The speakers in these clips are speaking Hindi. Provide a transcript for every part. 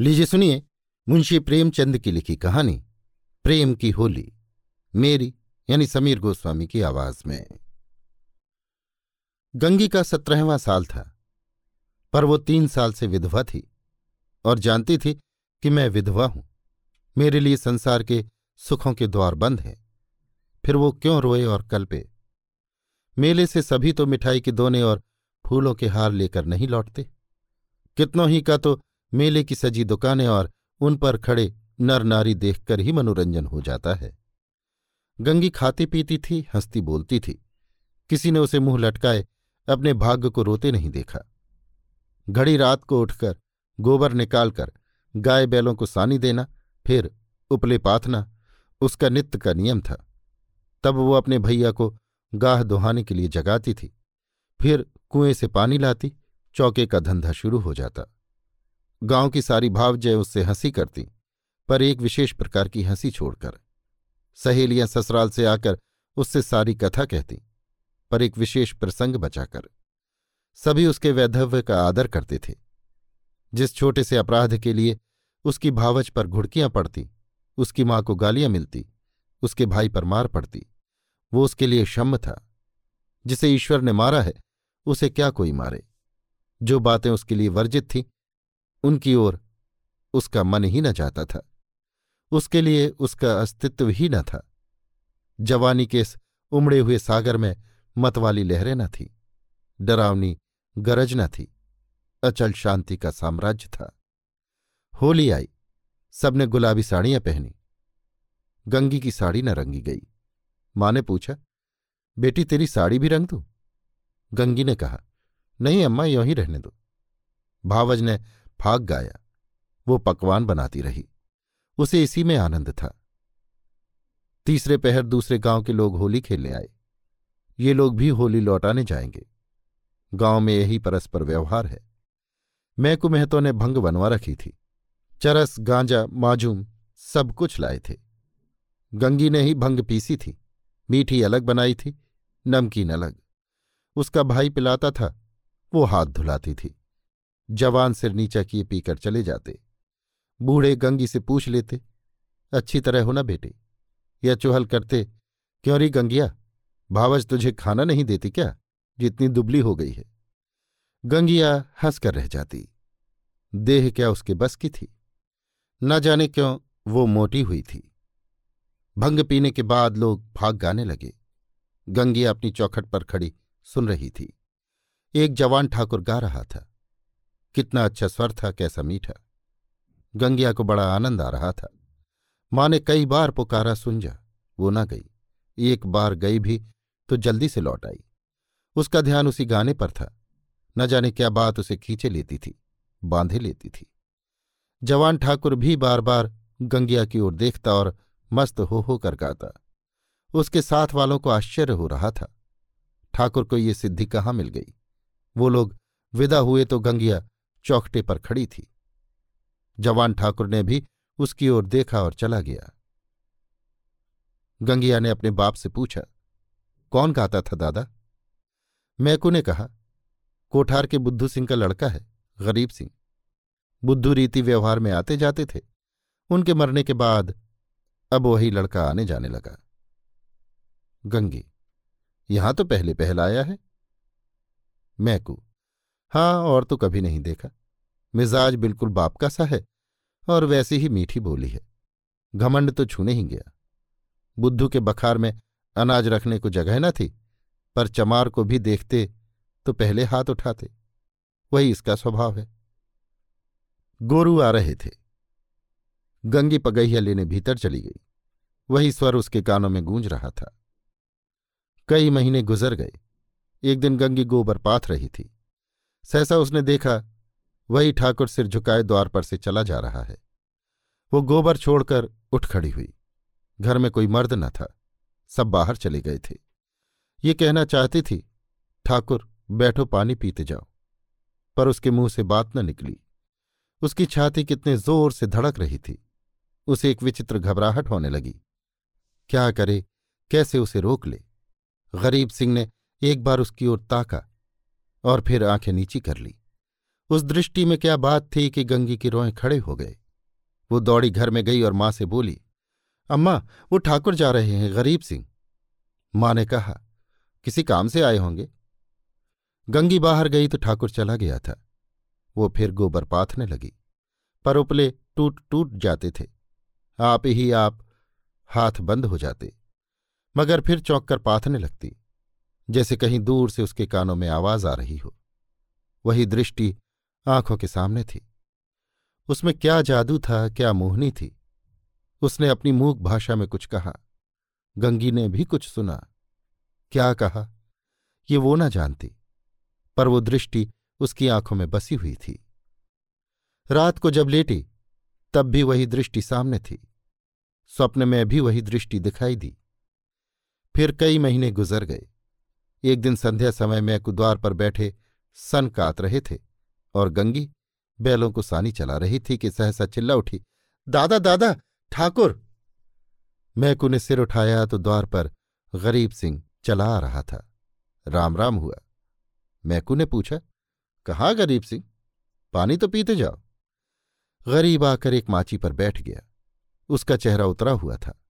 लीजिए सुनिए मुंशी प्रेमचंद की लिखी कहानी, प्रेम की होली, मेरी यानी समीर गोस्वामी की आवाज़ में। गंगी का सत्रहवां साल था, पर वो तीन साल से विधवा थी और जानती थी कि मैं विधवा हूँ। मेरे लिए संसार के सुखों के द्वार बंद हैं। फिर वो क्यों रोए और कल्पे? मेले से सभी तो मिठाई के दोने और फूलों के हार लेकर नहीं लौटते। कितनों ही का तो मेले की सजी दुकानें और उन पर खड़े नर नारी देखकर ही मनोरंजन हो जाता है। गंगी खाती पीती थी, हंसती बोलती थी। किसी ने उसे मुँह लटकाए, अपने भाग्य को रोते नहीं देखा। घड़ी रात को उठकर गोबर निकालकर गाय बैलों को सानी देना, फिर उपले पाथना उसका नित्य का नियम था। तब वो अपने भैया को गाह दोहाने के लिए जगाती थी। फिर कुएँ से पानी लाती, चौके का धंधा शुरू हो जाता। गाँव की सारी भावजय उससे हँसी करती, पर एक विशेष प्रकार की हँसी छोड़कर। सहेलियाँ ससुराल से आकर उससे सारी कथा कहती, पर एक विशेष प्रसंग बचाकर। सभी उसके वैधव्य का आदर करते थे। जिस छोटे से अपराध के लिए उसकी भावच पर घुड़कियाँ पड़ती, उसकी माँ को गालियाँ मिलती, उसके भाई पर मार पड़ती, वो उसके लिए शम्म था। जिसे ईश्वर ने मारा है, उसे क्या कोई मारे? जो बातें उसके लिए वर्जित थीं उनकी ओर उसका मन ही न जाता था। उसके लिए उसका अस्तित्व ही न था। जवानी के इस उमड़े हुए सागर में मतवाली लहरें न थी, डरावनी गरज न थी, अचल शांति का साम्राज्य था। होली आई, सबने गुलाबी साड़ियाँ पहनी, गंगी की साड़ी न रंगी गई। माँ ने पूछा, बेटी, तेरी साड़ी भी रंग दू? गंगी ने कहा, नहीं, अम्मा, यों ही रहने दो। भावज ने फाग गाया। वो पकवान बनाती रही। उसे इसी में आनंद था। तीसरे पहर दूसरे गाँव के लोग होली खेलने आए। ये लोग भी होली लौटाने जाएँगे। गाँव में यही परस्पर व्यवहार है। मैकू महतो ने भंग बनवा रखी थी। चरस, गांजा, माजूम सब कुछ लाए थे। गंगी ने ही भंग पीसी थी। मीठी अलग बनाई थी, नमकीन अलग। उसका भाई पिलाता था, वो हाथ धुलाती थी। जवान सिर नीचा किए पीकर चले जाते। बूढ़े गंगी से पूछ लेते, अच्छी तरह हो ना बेटे? या चुहल करते, क्यों री गंगिया? भावज तुझे खाना नहीं देती क्या, जितनी दुबली हो गई है? गंगिया हंसकर रह जाती। देह क्या उसके बस की थी? न जाने क्यों वो मोटी हुई थी। भंग पीने के बाद लोग भाग गाने लगे। गंगिया अपनी चौखट पर खड़ी सुन रही थी। एक जवान ठाकुर गा रहा था। कितना अच्छा स्वर था, कैसा मीठा। गंगिया को बड़ा आनंद आ रहा था। माँ ने कई बार पुकारा जा वो ना गई। एक बार गई भी तो जल्दी से लौट आई। उसका ध्यान उसी गाने पर था। न जाने क्या बात उसे खींचे लेती थी, बांधे लेती थी। जवान ठाकुर भी बार बार गंगिया की ओर देखता और मस्त हो हो कर गाता। उसके साथ वालों को आश्चर्य हो रहा था। ठाकुर को ये सिद्धि कहाँ मिल गई? वो लोग विदा हुए तो गंगिया चौखटे पर खड़ी थी। जवान ठाकुर ने भी उसकी ओर देखा और चला गया। गंगिया ने अपने बाप से पूछा, कौन गाता था दादा? मैकू ने कहा, कोठार के बुद्धू सिंह का लड़का है, गरीब सिंह। बुद्धू रीति व्यवहार में आते जाते थे। उनके मरने के बाद अब वही लड़का आने जाने लगा। गंगी, यहाँ तो पहले पहल आया है। मैकू हाँ और तो कभी नहीं देखा। मिजाज बिल्कुल बाप का सा है, और वैसी ही मीठी बोली है। घमंड तो छूने ही गया। बुद्धू के बखार में अनाज रखने को जगह न थी, पर चमार को भी देखते तो पहले हाथ उठाते। वही इसका स्वभाव है। गोरू आ रहे थे। गंगी पगहिया लेने भीतर चली गई। वही स्वर उसके कानों में गूंज रहा था। कई महीने गुजर गए। एक दिन गंगी गोबर पाथ रही थी। सहसा उसने देखा, वही ठाकुर सिर झुकाए द्वार पर से चला जा रहा है। वो गोबर छोड़कर उठ खड़ी हुई। घर में कोई मर्द न था, सब बाहर चले गए थे। ये कहना चाहती थी, ठाकुर, बैठो पानी पीते जाओ। पर उसके मुँह से बात न निकली। उसकी छाती कितने ज़ोर से धड़क रही थी। उसे एक विचित्र घबराहट होने लगी। क्या करे, कैसे उसे रोक ले? गरीब सिंह ने एक बार उसकी ओर ताका। और फिर आँखें नीची कर ली। उस दृष्टि में क्या बात थी कि गंगी की रोएँ खड़े हो गए। वो दौड़ी घर में गई और माँ से बोली, अम्मा, वो ठाकुर जा रहे हैं, गरीब सिंह। माँ ने कहा, किसी काम से आए होंगे? गंगी बाहर गई तो ठाकुर चला गया था। वो फिर गोबर पाथने लगी, पर उपले टूट टूट जाते थे। आप ही आप हाथ बंद हो जाते, मगर फिर चौंक कर पाथने लगती। जैसे कहीं दूर से उसके कानों में आवाज़ आ रही हो। वही दृष्टि आँखों के सामने थी। उसमें क्या जादू था, क्या मोहनी थी? उसने अपनी मूक भाषा में कुछ कहा। गंगी ने भी कुछ सुना। क्या कहा? ये वो न जानती। पर वो दृष्टि उसकी आँखों में बसी हुई थी। रात को जब लेटी, तब भी वही दृष्टि सामने थी। स्वप्न में भी वही दृष्टि दिखाई दी। फिर कई महीने गुजर गए। एक दिन संध्या समय में कुद्वार पर बैठे सन कात रहे थे और गंगी बैलों को सानी चला रही थी कि सहसा चिल्ला उठी, दादा दादा, ठाकुर! मैकू ने सिर उठाया तो द्वार पर गरीब सिंह चला आ रहा था। राम राम हुआ। मैकू ने पूछा, कहाँ गरीब सिंह? पानी तो पीते जाओ। गरीब आकर एक माची पर बैठ गया। उसका चेहरा उतरा हुआ था।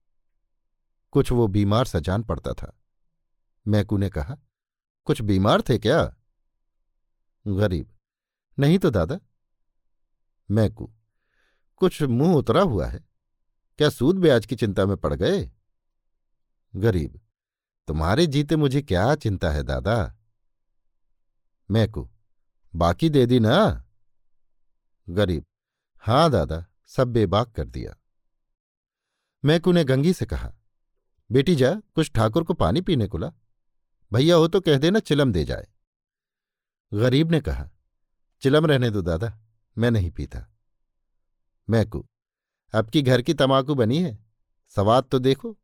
कुछ वो बीमार सा जान पड़ता था। मैकू ने कहा, कुछ बीमार थे क्या? गरीब। नहीं तो दादा। मैकू, कुछ मुँह उतरा हुआ है। क्या सूद ब्याज की चिंता में पड़ गए? गरीब। तुम्हारे जीते मुझे क्या चिंता है दादा? मैकू, बाकी दे दी ना? गरीब। हाँ दादा, सब बेबाक कर दिया। मैकू ने गंगी से कहा, बेटी जा, कुछ ठाकुर को पानी पीने को ला। भैया हो तो कह देना चिलम दे जाए। गरीब ने कहा, चिलम रहने दो दादा, मैं नहीं पीता। मैकू अब की घर की तमाकू बनी है, सवाद तो देखो,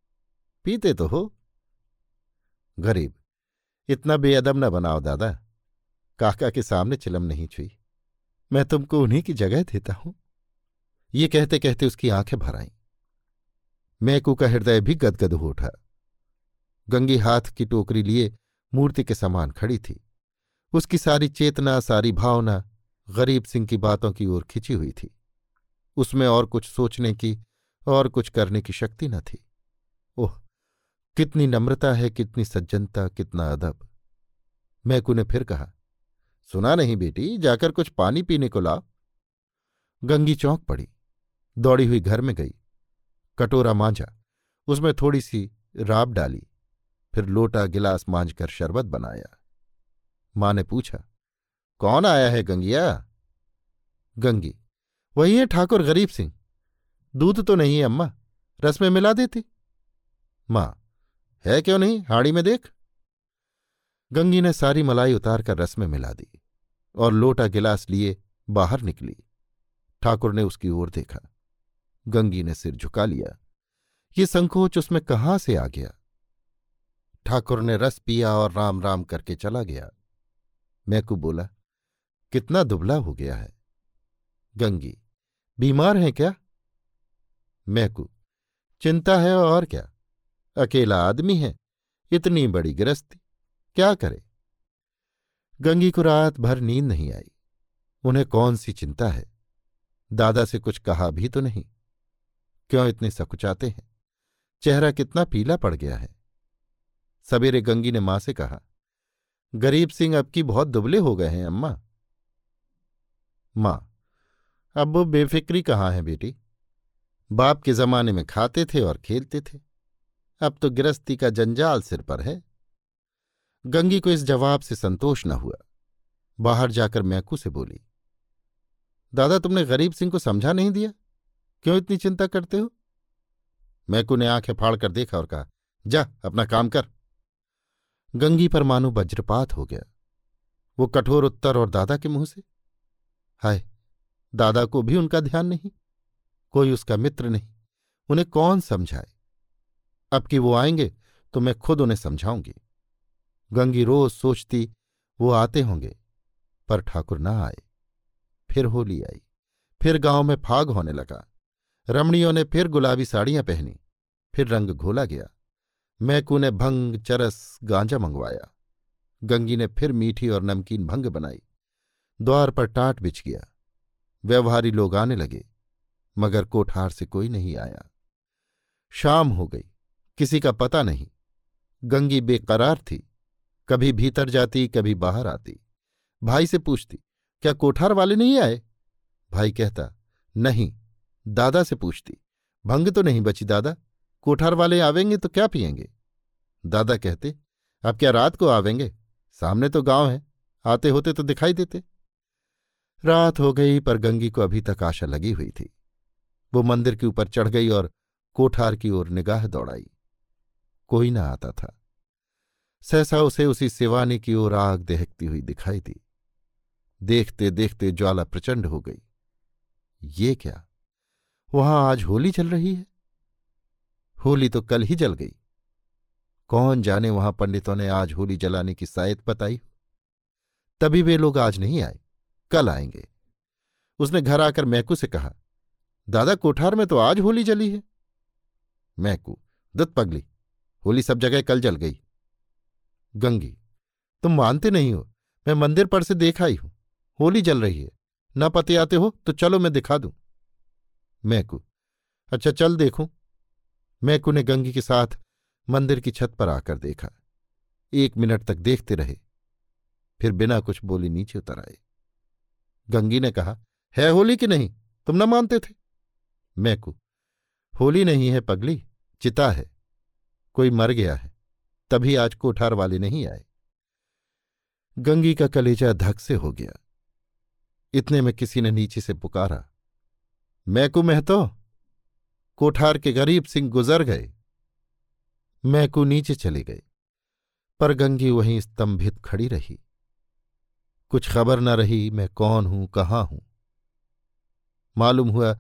पीते तो हो। गरीब, इतना बेअदब न बनाओ दादा, काका के सामने चिलम नहीं छुई। मैं तुमको उन्हीं की जगह देता हूँ। ये कहते कहते उसकी आँखें भर आईं। मैकू का हृदय भी गदगद हो उठा। गंगी हाथ की टोकरी लिए मूर्ति के समान खड़ी थी। उसकी सारी चेतना, सारी भावना गरीब सिंह की बातों की ओर खिंची हुई थी। उसमें और कुछ सोचने की और कुछ करने की शक्ति न थी। ओह, कितनी नम्रता है, कितनी सज्जनता, कितना अदब। मैकू ने फिर कहा, सुना नहीं बेटी, जाकर कुछ पानी पीने को लाओ। गंगी चौंक पड़ी, दौड़ी हुई घर में गई। कटोरा मांझा, उसमें थोड़ी सी राब डाली। फिर लोटा गिलास मांझ कर शरबत बनाया। माँ ने पूछा, कौन आया है गंगिया? गंगी? वही है ठाकुर गरीब सिंह। दूध तो नहीं है अम्मा, रस में मिला देती। माँ, है क्यों नहीं? हाड़ी में देख। गंगी ने सारी मलाई उतार कर रस में मिला दी और लोटा गिलास लिए बाहर निकली। ठाकुर ने उसकी ओर देखा। गंगी ने सिर झुका लिया। ये संकोच उसमें कहाँ से आ गया? ठाकुर ने रस पिया और राम राम करके चला गया। मैकू बोला, कितना दुबला हो गया है। गंगी, बीमार है क्या? मैकू, चिंता है और क्या? अकेला आदमी है, इतनी बड़ी गिरस्ती क्या करे? गंगी को रात भर नींद नहीं आई। उन्हें कौन सी चिंता है? दादा से कुछ कहा भी तो नहीं। क्यों इतने सकुचाते हैं? चेहरा कितना पीला पड़ गया है। सवेरे गंगी ने माँ से कहा, गरीब सिंह अब की बहुत दुबले हो गए हैं, अम्मा। माँ, अब वो बेफिक्री कहाँ है बेटी? बाप के जमाने में खाते थे और खेलते थे। अब तो गिरस्ती का जंजाल सिर पर है। गंगी को इस जवाब से संतोष न हुआ। बाहर जाकर मैकू से बोली, दादा, तुमने गरीब सिंह को समझा नहीं दिया? क्यों इतनी चिंता करते हो? मैकू ने आँखें फाड़कर देखा और कहा, जा, अपना काम कर। गंगी पर मानो वज्रपात हो गया। वो कठोर उत्तर और दादा के मुँह से, हाय, दादा को भी उनका ध्यान नहीं, कोई उसका मित्र नहीं, उन्हें कौन समझाए? अब कि वो आएँगे तो मैं खुद उन्हें समझाऊँगी गंगी रोज सोचती, वो आते होंगे, पर ठाकुर ना आए। फिर होली आई, फिर गाँव में फाग होने लगा। रमणियों ने फिर गुलाबी साड़ियाँ पहनी, फिर रंग घोला गया। मैकू ने भंग, चरस, गांजा मंगवाया। गंगी ने फिर मीठी और नमकीन भंग बनाई। द्वार पर टाट बिछ गया। व्यवहारी लोग आने लगे, मगर कोठार से कोई नहीं आया। शाम हो गई, किसी का पता नहीं। गंगी बेकरार थी, कभी भीतर जाती, कभी बाहर आती। भाई से पूछती, क्या कोठार वाले नहीं आए? भाई कहता, नहीं। दादा से पूछती, भंग तो नहीं बची दादा? कोठार वाले आवेंगे तो क्या पियेंगे? दादा कहते, अब क्या रात को आवेंगे? सामने तो गाँव है, आते होते तो दिखाई देते। रात हो गई, पर गंगी को अभी तक आशा लगी हुई थी। वो मंदिर के ऊपर चढ़ गई और कोठार की ओर निगाह दौड़ाई। कोई ना आता था। सहसा उसे उसी सिवानी की ओर आग दहकती हुई दिखाई दी। देखते देखते ज्वाला प्रचंड हो गई। ये क्या? वहाँ आज होली चल रही है? होली तो कल ही जल गई। कौन जाने वहाँ पंडितों ने आज होली जलाने की शायद बताई तभी वे लोग आज नहीं आए, कल आएँगे। उसने घर आकर मैकू से कहा, दादा, कोठार में तो आज होली जली है। मैकू, दुत पगली, होली सब जगह कल जल गई। गंगी, तुम मानते नहीं हो, मैं मंदिर पर से देख आई हूँ, होली जल रही है। न पते आते हो तो चलो मैं दिखा दूँ। मैकू अच्छा चल देखूँ। मैकू ने गंगी के साथ मंदिर की छत पर आकर देखा। एक मिनट तक देखते रहे, फिर बिना कुछ बोली नीचे उतर आए। गंगी ने कहा, है होली कि नहीं? तुम न मानते थे? मैकू होली नहीं है पगली, चिता है। कोई मर गया है, तभी आज कोठार वाले नहीं आए। गंगी का कलेजा धक से हो गया। इतने में किसी ने नीचे से पुकारा मैकू महतो? कोठार के गरीब सिंह गुजर गए। मैकू नीचे चले गए पर गंगी वहीं स्तंभित खड़ी रही। कुछ खबर न रही मैं कौन हूँ, कहाँ हूँ। मालूम हुआ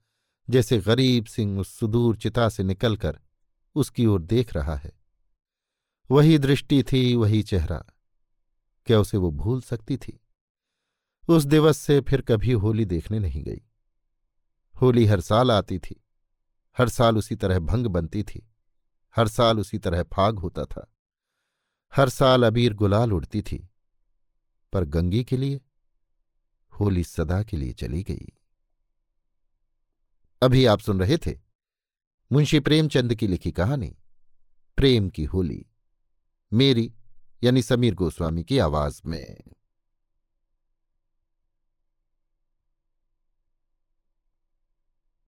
जैसे गरीब सिंह उस सुदूर चिता से निकलकर उसकी ओर देख रहा है। वही दृष्टि थी, वही चेहरा। क्या उसे वो भूल सकती थी? उस दिवस से फिर कभी होली देखने नहीं गई। होली हर साल आती थी। हर साल उसी तरह भंग बनती थी, हर साल उसी तरह फाग होता था, हर साल अबीर गुलाल उड़ती थी, पर गंगी के लिए, होली सदा के लिए चली गई। अभी आप सुन रहे थे मुंशी प्रेमचंद की लिखी कहानी, प्रेम की होली, मेरी यानी समीर गोस्वामी की आवाज़ में।